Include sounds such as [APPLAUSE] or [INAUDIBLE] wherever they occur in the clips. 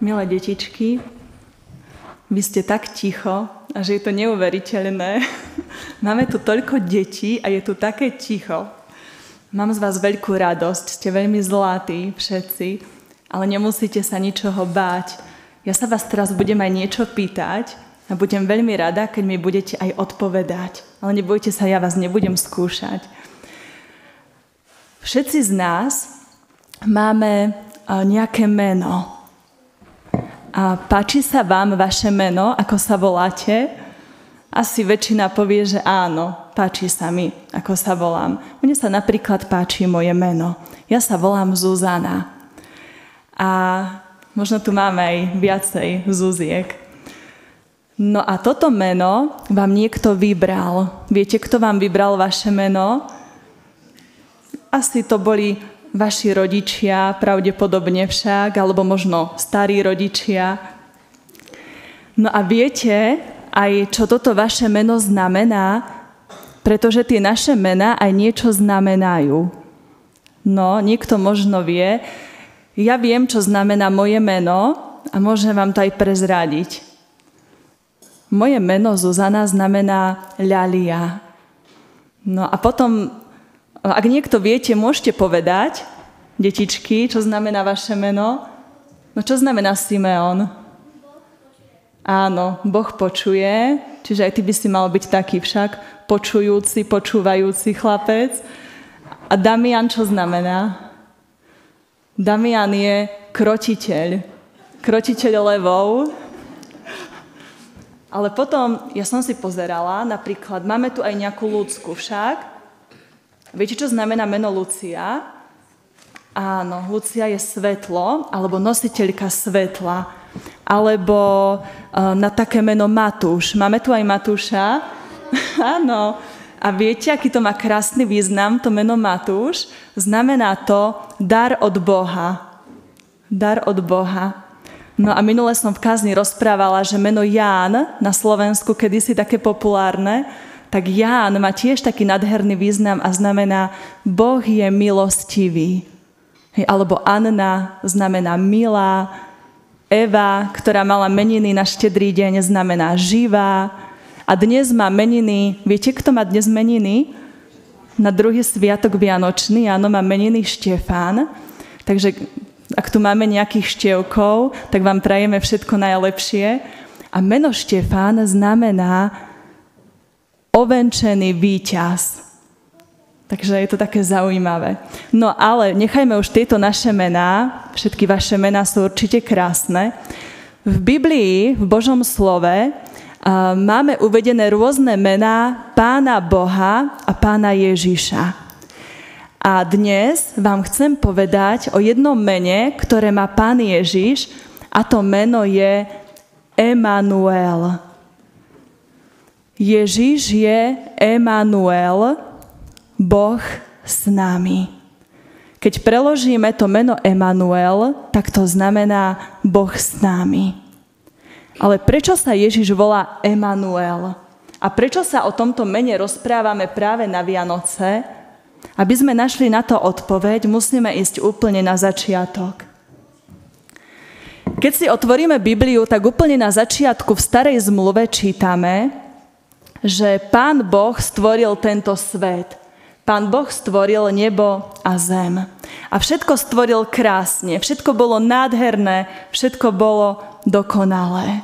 Milé detičky, vy ste tak ticho, a že je to neuveriteľné. [LAUGHS] Máme tu toľko detí a je tu také ticho. Mám z vás veľkú radosť, ste veľmi zlatí všetci, ale nemusíte sa ničoho báť. Ja sa vás teraz budem aj niečo pýtať a budem veľmi rada, keď mi budete aj odpovedať. Ale nebojte sa, ja vás nebudem skúšať. Všetci z nás máme nejaké meno. A páči sa vám vaše meno, ako sa voláte? Asi väčšina povie, že áno, páči sa mi, ako sa volám. Mne sa napríklad páči moje meno. Ja sa volám Zuzana. A možno tu máme aj viacej Zuziek. No a toto meno vám niekto vybral. Viete, kto vám vybral vaše meno? Asi to boli vaši rodičia, pravdepodobne však, alebo možno starí rodičia. No a viete aj, čo toto vaše meno znamená, pretože tie naše mená aj niečo znamenajú. No, niekto možno vie. Ja viem, čo znamená moje meno a môžem vám to aj prezradiť. Moje meno Zuzana znamená ľalia. No a potom ak niekto viete, môžete povedať, detičky, čo znamená vaše meno? No čo znamená Simeon? Áno, Boh počuje, čiže aj ty by si mal byť taký však počujúci, počúvajúci chlapec. A Damian čo znamená? Damian je krotiteľ. Krotiteľ levou. Ale potom, ja som si pozerala, napríklad, máme tu aj nejakú ľudskú však, Viete, čo znamená meno Lucia? Áno, Lucia je svetlo, alebo nositeľka svetla, alebo uh, na také meno Matúš. Máme tu aj Matúša? [LAUGHS] Áno. A viete, aký to má krásny význam, to meno Matúš? Znamená to dar od Boha. Dar od Boha. No a minule som v kázni rozprávala, že meno Ján na Slovensku kedysi také populárne, tak Ján má tiež taký nadherný význam a znamená Boh je milostivý. Hej, alebo Anna znamená milá, Eva, ktorá mala meniny na štedrý deň, znamená živá. A dnes má meniny, viete, kto má dnes meniny? Na druhý sviatok Vianočný, áno, má meniny Štefán. Takže ak tu máme nejakých števkov, tak vám prajeme všetko najlepšie. A meno Štefán znamená ovenčený víťaz. Takže je to také zaujímavé. No ale nechajme už tieto naše mená, všetky vaše mená sú určite krásne. V Biblii, v Božom slove, máme uvedené rôzne mená Pána Boha a Pána Ježiša. A dnes vám chcem povedať o jednom mene, ktoré má Pán Ježiš a to meno je Emanuel. Ježiš je Emanuel, Boh s nami. Keď preložíme to meno Emanuel, tak to znamená Boh s nami. Ale prečo sa Ježiš volá Emanuel? A prečo sa o tomto mene rozprávame práve na Vianoce? Aby sme našli na to odpoveď, musíme ísť úplne na začiatok. Keď si otvoríme Bibliu, tak úplne na začiatku v starej zmluve čítame, že Pán Boh stvoril tento svet. Pán Boh stvoril nebo a zem. A všetko stvoril krásne, všetko bolo nádherné, všetko bolo dokonalé.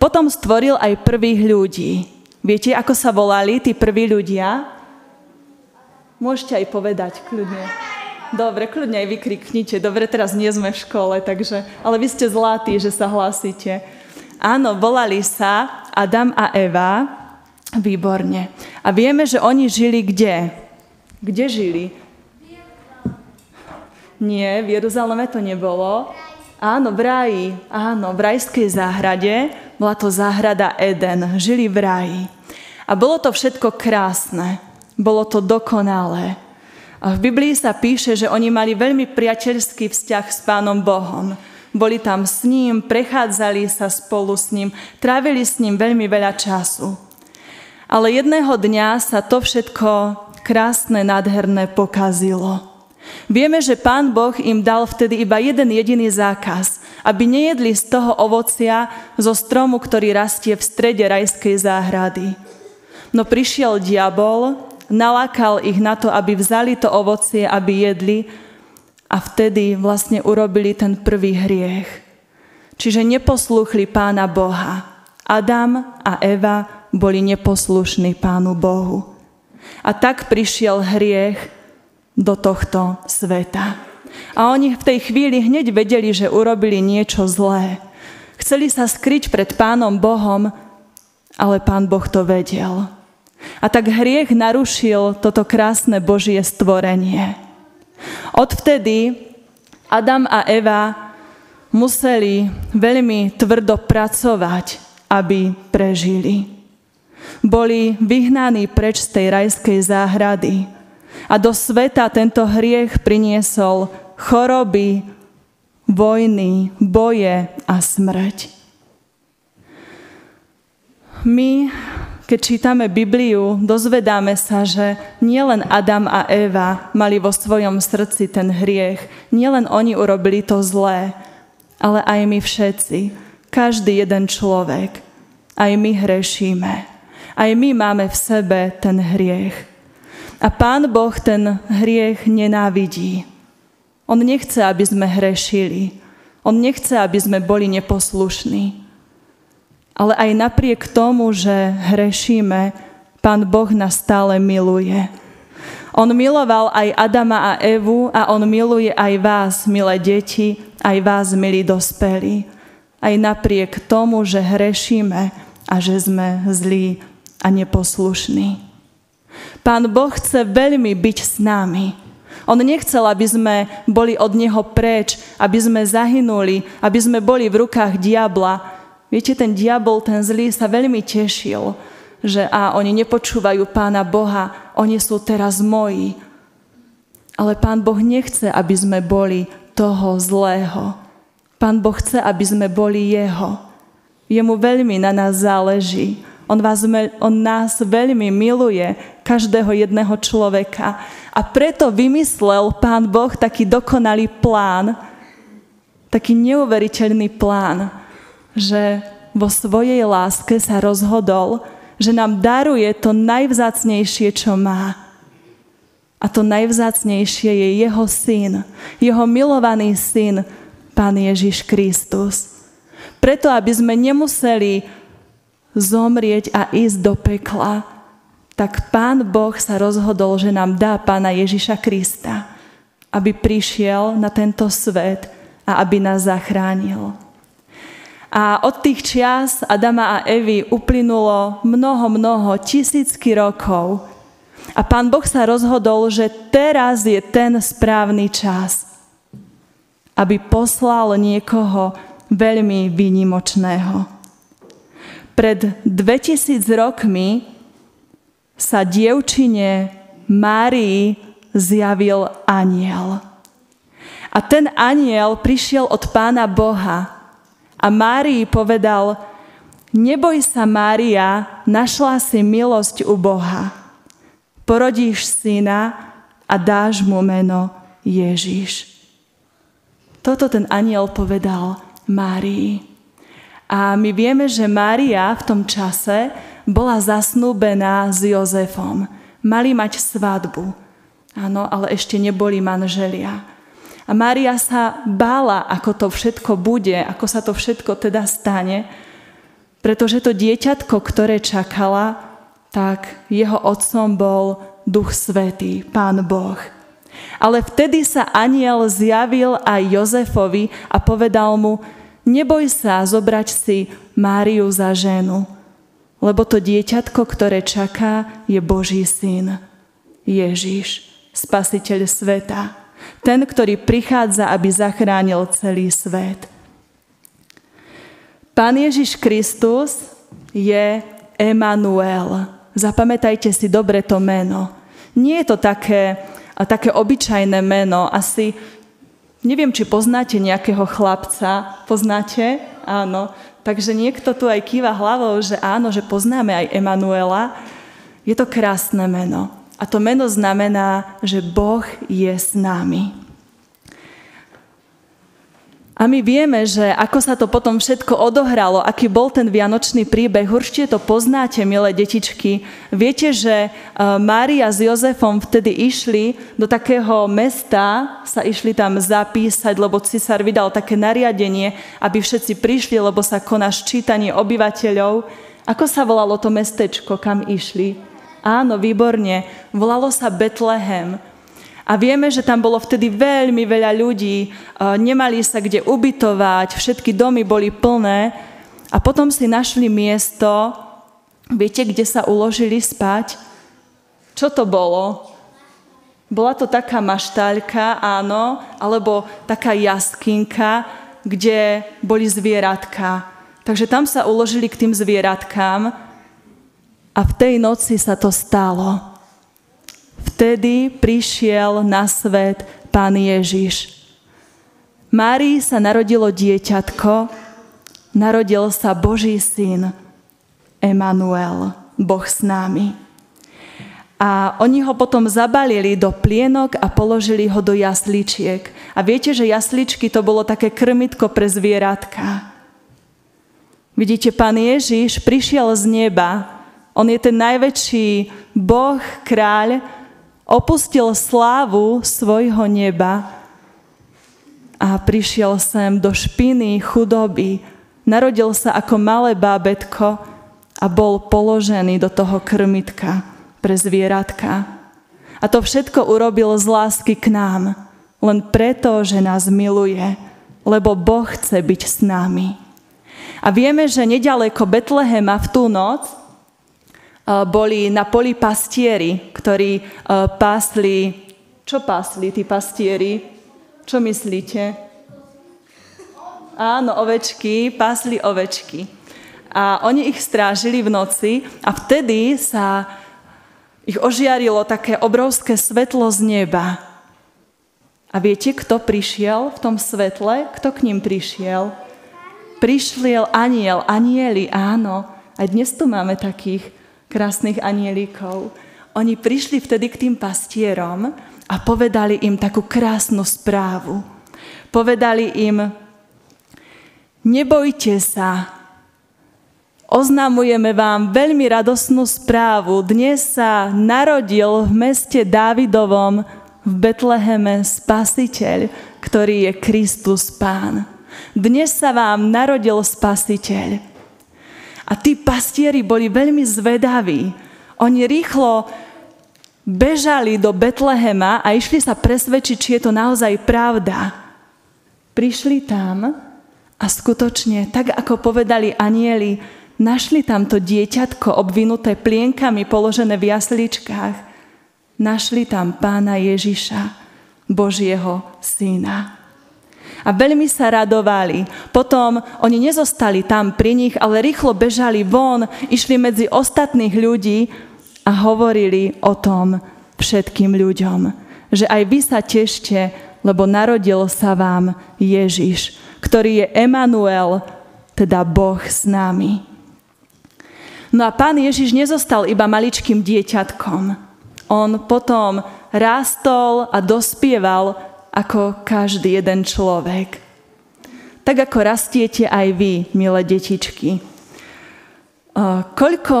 Potom stvoril aj prvých ľudí. Viete, ako sa volali tí prví ľudia? Môžete aj povedať, kľudne. Dobre, kľudne aj vykriknite. Dobre, teraz nie sme v škole, takže... Ale vy ste zlatí, že sa hlásite. Áno, volali sa Adam a Eva Výborne. A vieme, že oni žili kde? Kde žili? Nie, v Jeruzaleme to nebolo. Áno, v raji. Áno, v rajskej záhrade. Bola to záhrada Eden. Žili v raji. A bolo to všetko krásne. Bolo to dokonalé. A v Biblii sa píše, že oni mali veľmi priateľský vzťah s Pánom Bohom. Boli tam s ním, prechádzali sa spolu s ním, trávili s ním veľmi veľa času. Ale jedného dňa sa to všetko krásne, nádherné pokazilo. Vieme, že pán Boh im dal vtedy iba jeden jediný zákaz, aby nejedli z toho ovocia zo stromu, ktorý rastie v strede rajskej záhrady. No prišiel diabol, nalákal ich na to, aby vzali to ovocie, aby jedli a vtedy vlastne urobili ten prvý hriech. Čiže neposlúchli pána Boha. Adam a Eva boli neposlušní pánu Bohu. A tak prišiel hriech do tohto sveta. A oni v tej chvíli hneď vedeli, že urobili niečo zlé. Chceli sa skryť pred Pánom Bohom, ale Pán Boh to vedel. A tak hriech narušil toto krásne Božie stvorenie. Odvtedy Adam a Eva museli veľmi tvrdo pracovať, aby prežili. Boli vyhnaní preč z tej rajskej záhrady a do sveta tento hriech priniesol choroby, vojny, boje a smrť. My, keď čítame Bibliu, dozvedáme sa, že nielen Adam a Eva mali vo svojom srdci ten hriech, nielen oni urobili to zlé, ale aj my všetci, každý jeden človek, aj my hrešíme. Aj my máme v sebe ten hriech. A Pán Boh ten hriech nenávidí. On nechce, aby sme hrešili. On nechce, aby sme boli neposlušní. Ale aj napriek tomu, že hrešíme, Pán Boh nás stále miluje. On miloval aj Adama a Evu a on miluje aj vás, milé deti, aj vás, milí dospelí. Aj napriek tomu, že hrešíme a že sme zlí a neposlušní. Pán Boh chce veľmi byť s nami. On nechcel, aby sme boli od Neho preč, aby sme zahynuli, aby sme boli v rukách diabla. Viete, ten diabol, ten zlý sa veľmi tešil, že a oni nepočúvajú Pána Boha, oni sú teraz moji. Ale Pán Boh nechce, aby sme boli toho zlého. Pán Boh chce, aby sme boli Jeho. Jemu veľmi na nás záleží. On, vás, on nás veľmi miluje, každého jedného človeka. A preto vymyslel Pán Boh taký dokonalý plán, taký neuveriteľný plán, že vo svojej láske sa rozhodol, že nám daruje to najvzácnejšie, čo má. A to najvzácnejšie je jeho syn, jeho milovaný syn, Pán Ježiš Kristus. Preto, aby sme nemuseli zomrieť a ísť do pekla, tak Pán Boh sa rozhodol, že nám dá Pána Ježiša Krista, aby prišiel na tento svet a aby nás zachránil. A od tých čias Adama a Evy uplynulo mnoho, mnoho, tisícky rokov. A Pán Boh sa rozhodol, že teraz je ten správny čas, aby poslal niekoho veľmi výnimočného. Pred 2000 rokmi sa dievčine Márii zjavil aniel. A ten aniel prišiel od pána Boha a Márii povedal, neboj sa Mária, našla si milosť u Boha. Porodíš syna a dáš mu meno Ježiš. Toto ten aniel povedal Márii. A my vieme, že Mária v tom čase bola zasnúbená s Jozefom. Mali mať svadbu. Áno, ale ešte neboli manželia. A Mária sa bála, ako to všetko bude, ako sa to všetko teda stane, pretože to dieťatko, ktoré čakala, tak jeho otcom bol Duch Svetý, Pán Boh. Ale vtedy sa aniel zjavil aj Jozefovi a povedal mu, neboj sa zobrať si Máriu za ženu, lebo to dieťatko, ktoré čaká, je Boží syn, Ježiš, spasiteľ sveta, ten, ktorý prichádza, aby zachránil celý svet. Pán Ježiš Kristus je Emanuel. Zapamätajte si dobre to meno. Nie je to také, také obyčajné meno. Asi Neviem, či poznáte nejakého chlapca. Poznáte? Áno. Takže niekto tu aj kýva hlavou, že áno, že poznáme aj Emanuela. Je to krásne meno. A to meno znamená, že Boh je s nami. A my vieme, že ako sa to potom všetko odohralo, aký bol ten vianočný príbeh, určite to poznáte, milé detičky. Viete, že e, Mária s Jozefom vtedy išli do takého mesta, sa išli tam zapísať, lebo cisár vydal také nariadenie, aby všetci prišli, lebo sa koná ščítanie obyvateľov. Ako sa volalo to mestečko, kam išli? Áno, výborne. Volalo sa Betlehem. A vieme, že tam bolo vtedy veľmi veľa ľudí, nemali sa kde ubytovať, všetky domy boli plné a potom si našli miesto, viete, kde sa uložili spať? Čo to bolo? Bola to taká maštaľka, áno, alebo taká jaskinka, kde boli zvieratka. Takže tam sa uložili k tým zvieratkám a v tej noci sa to stalo. Vtedy prišiel na svet Pán Ježiš. Márii sa narodilo dieťatko, narodil sa Boží syn, Emanuel, Boh s nami. A oni ho potom zabalili do plienok a položili ho do jasličiek. A viete, že jasličky to bolo také krmitko pre zvieratka. Vidíte, pán Ježiš prišiel z neba. On je ten najväčší Boh, kráľ, opustil slávu svojho neba a prišiel sem do špiny, chudoby, narodil sa ako malé bábetko a bol položený do toho krmitka pre zvieratka. A to všetko urobil z lásky k nám, len preto, že nás miluje, lebo Boh chce byť s nami. A vieme, že nedaleko Betlehema v tú noc boli na poli pastieri, ktorí pásli... Čo pásli tí pastieri? Čo myslíte? Áno, ovečky, pásli ovečky. A oni ich strážili v noci a vtedy sa ich ožiarilo také obrovské svetlo z neba. A viete, kto prišiel v tom svetle? Kto k ním prišiel? Prišliel aniel, anieli, áno. Aj dnes tu máme takých krásnych anielikov. Oni prišli vtedy k tým pastierom a povedali im takú krásnu správu. Povedali im, nebojte sa, Oznamujeme vám veľmi radosnú správu. Dnes sa narodil v meste Dávidovom v Betleheme Spasiteľ, ktorý je Kristus Pán. Dnes sa vám narodil Spasiteľ. A tí pastieri boli veľmi zvedaví. Oni rýchlo bežali do Betlehema a išli sa presvedčiť, či je to naozaj pravda. Prišli tam a skutočne, tak ako povedali anieli, našli tam to dieťatko obvinuté plienkami položené v jasličkách. Našli tam pána Ježiša, Božieho syna a veľmi sa radovali. Potom oni nezostali tam pri nich, ale rýchlo bežali von, išli medzi ostatných ľudí a hovorili o tom všetkým ľuďom, že aj vy sa tešte, lebo narodil sa vám Ježiš, ktorý je Emanuel, teda Boh s nami. No a pán Ježiš nezostal iba maličkým dieťatkom. On potom rástol a dospieval ako každý jeden človek. Tak ako rastiete aj vy, milé detičky. Koľko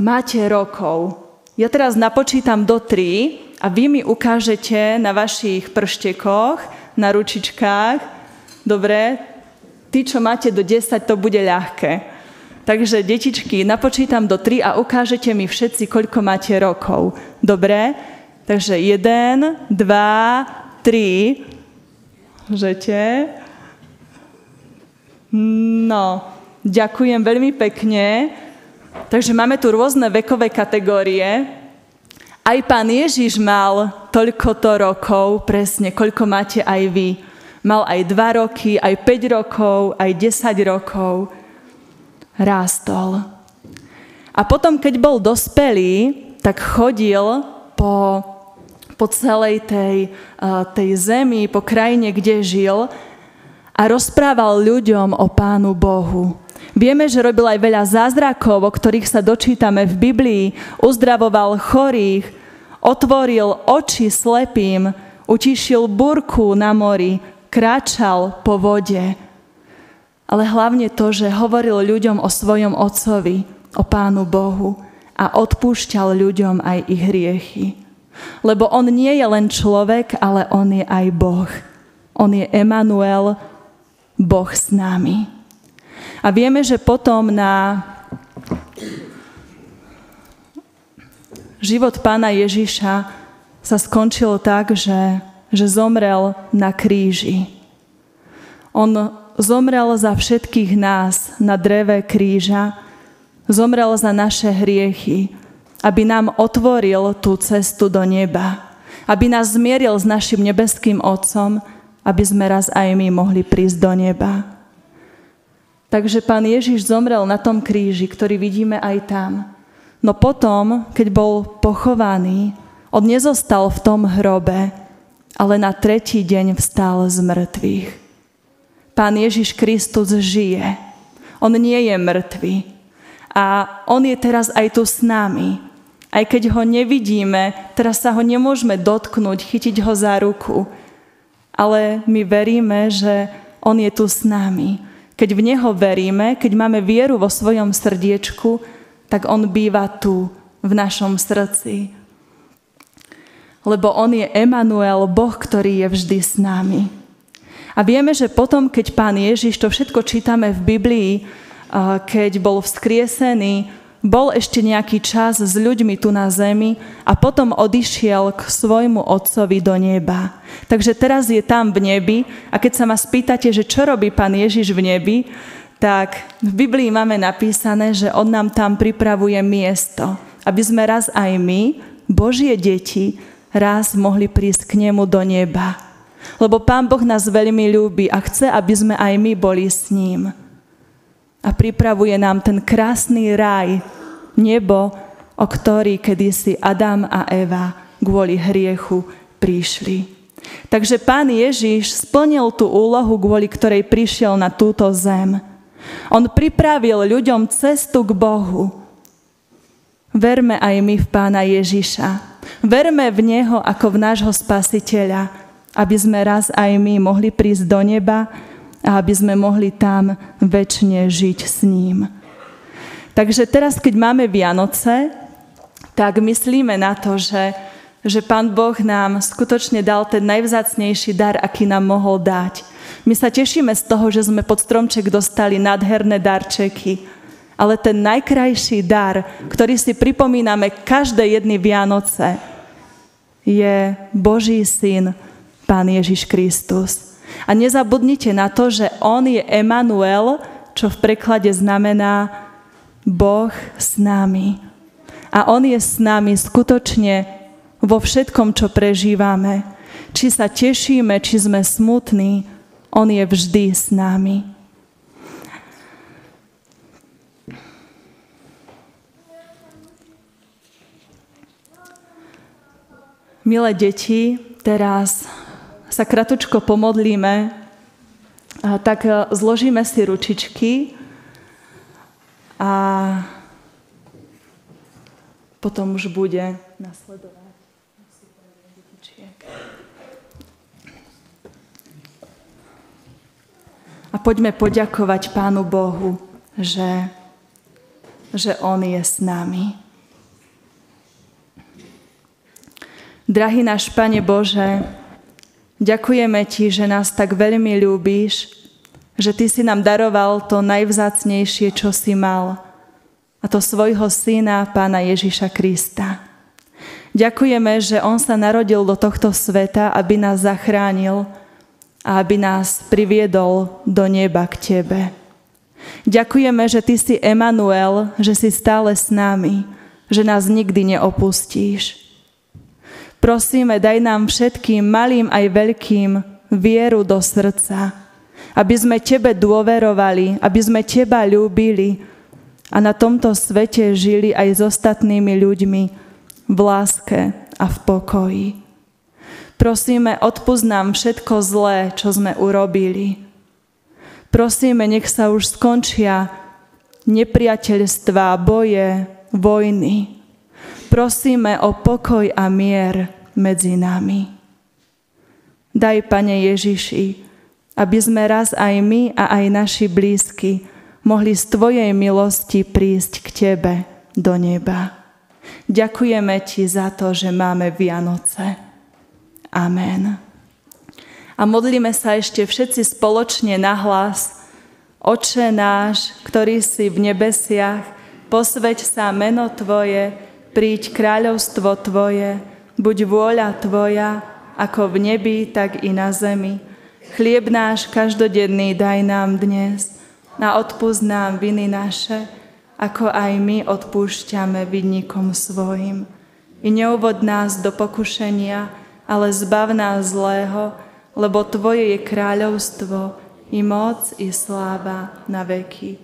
máte rokov? Ja teraz napočítam do tri a vy mi ukážete na vašich prštekoch, na ručičkách. Dobre, tí, čo máte do 10, to bude ľahké. Takže, detičky, napočítam do 3 a ukážete mi všetci, koľko máte rokov. Dobre? Takže 1, 2, tri. Žete? No, ďakujem veľmi pekne. Takže máme tu rôzne vekové kategórie. Aj pán Ježiš mal toľkoto rokov, presne, koľko máte aj vy. Mal aj 2 roky, aj 5 rokov, aj 10 rokov. Rástol. A potom, keď bol dospelý, tak chodil po po celej tej, tej zemi, po krajine, kde žil a rozprával ľuďom o Pánu Bohu. Vieme, že robil aj veľa zázrakov, o ktorých sa dočítame v Biblii. Uzdravoval chorých, otvoril oči slepým, utišil burku na mori, kráčal po vode. Ale hlavne to, že hovoril ľuďom o svojom otcovi, o Pánu Bohu a odpúšťal ľuďom aj ich hriechy. Lebo on nie je len človek, ale on je aj Boh. On je Emanuel, Boh s nami. A vieme, že potom na život pána Ježiša sa skončil tak, že, že zomrel na kríži. On zomrel za všetkých nás na dreve kríža, zomrel za naše hriechy, aby nám otvoril tú cestu do neba, aby nás zmieril s našim nebeským Otcom, aby sme raz aj my mohli prísť do neba. Takže pán Ježiš zomrel na tom kríži, ktorý vidíme aj tam. No potom, keď bol pochovaný, on nezostal v tom hrobe, ale na tretí deň vstal z mŕtvych. Pán Ježiš Kristus žije. On nie je mŕtvy. A on je teraz aj tu s nami. Aj keď ho nevidíme, teraz sa ho nemôžeme dotknúť, chytiť ho za ruku, ale my veríme, že On je tu s nami. Keď v Neho veríme, keď máme vieru vo svojom srdiečku, tak On býva tu, v našom srdci. Lebo On je Emanuel, Boh, ktorý je vždy s nami. A vieme, že potom, keď Pán Ježiš, to všetko čítame v Biblii, keď bol vzkriesený, bol ešte nejaký čas s ľuďmi tu na zemi a potom odišiel k svojmu otcovi do neba. Takže teraz je tam v nebi a keď sa ma spýtate, že čo robí pán Ježiš v nebi, tak v Biblii máme napísané, že on nám tam pripravuje miesto, aby sme raz aj my, Božie deti, raz mohli prísť k nemu do neba. Lebo Pán Boh nás veľmi ľúbi a chce, aby sme aj my boli s ním a pripravuje nám ten krásny raj, nebo, o ktorý kedysi Adam a Eva kvôli hriechu prišli. Takže pán Ježiš splnil tú úlohu, kvôli ktorej prišiel na túto zem. On pripravil ľuďom cestu k Bohu. Verme aj my v pána Ježiša. Verme v Neho ako v nášho spasiteľa, aby sme raz aj my mohli prísť do neba a aby sme mohli tam väčšine žiť s ním. Takže teraz, keď máme Vianoce, tak myslíme na to, že, že Pán Boh nám skutočne dal ten najvzácnejší dar, aký nám mohol dať. My sa tešíme z toho, že sme pod stromček dostali nádherné darčeky, ale ten najkrajší dar, ktorý si pripomíname každé jedny Vianoce, je Boží syn, Pán Ježiš Kristus. A nezabudnite na to, že on je Emanuel, čo v preklade znamená Boh s nami. A on je s nami skutočne vo všetkom, čo prežívame. Či sa tešíme, či sme smutní, on je vždy s nami. Milé deti, teraz sa kratučko pomodlíme, tak e, zložíme si ručičky a potom už bude nasledovať. A poďme poďakovať Pánu Bohu, že, že On je s nami. Drahý náš Pane Bože, Ďakujeme Ti, že nás tak veľmi ľúbíš, že Ty si nám daroval to najvzácnejšie, čo si mal, a to svojho syna, Pána Ježiša Krista. Ďakujeme, že On sa narodil do tohto sveta, aby nás zachránil a aby nás priviedol do neba k Tebe. Ďakujeme, že Ty si Emanuel, že si stále s nami, že nás nikdy neopustíš. Prosíme, daj nám všetkým, malým aj veľkým, vieru do srdca, aby sme Tebe dôverovali, aby sme Teba ľúbili a na tomto svete žili aj s ostatnými ľuďmi v láske a v pokoji. Prosíme, odpúsť nám všetko zlé, čo sme urobili. Prosíme, nech sa už skončia nepriateľstvá, boje, vojny. Prosíme o pokoj a mier medzi nami. Daj, Pane Ježiši, aby sme raz aj my a aj naši blízky mohli z Tvojej milosti prísť k Tebe do neba. Ďakujeme Ti za to, že máme Vianoce. Amen. A modlíme sa ešte všetci spoločne na hlas. Oče náš, ktorý si v nebesiach, posveď sa meno Tvoje, príď kráľovstvo Tvoje, buď vôľa Tvoja, ako v nebi, tak i na zemi. Chlieb náš každodenný daj nám dnes a odpúsť nám viny naše, ako aj my odpúšťame vinníkom svojim. I neuvod nás do pokušenia, ale zbav nás zlého, lebo Tvoje je kráľovstvo, i moc, i sláva na veky.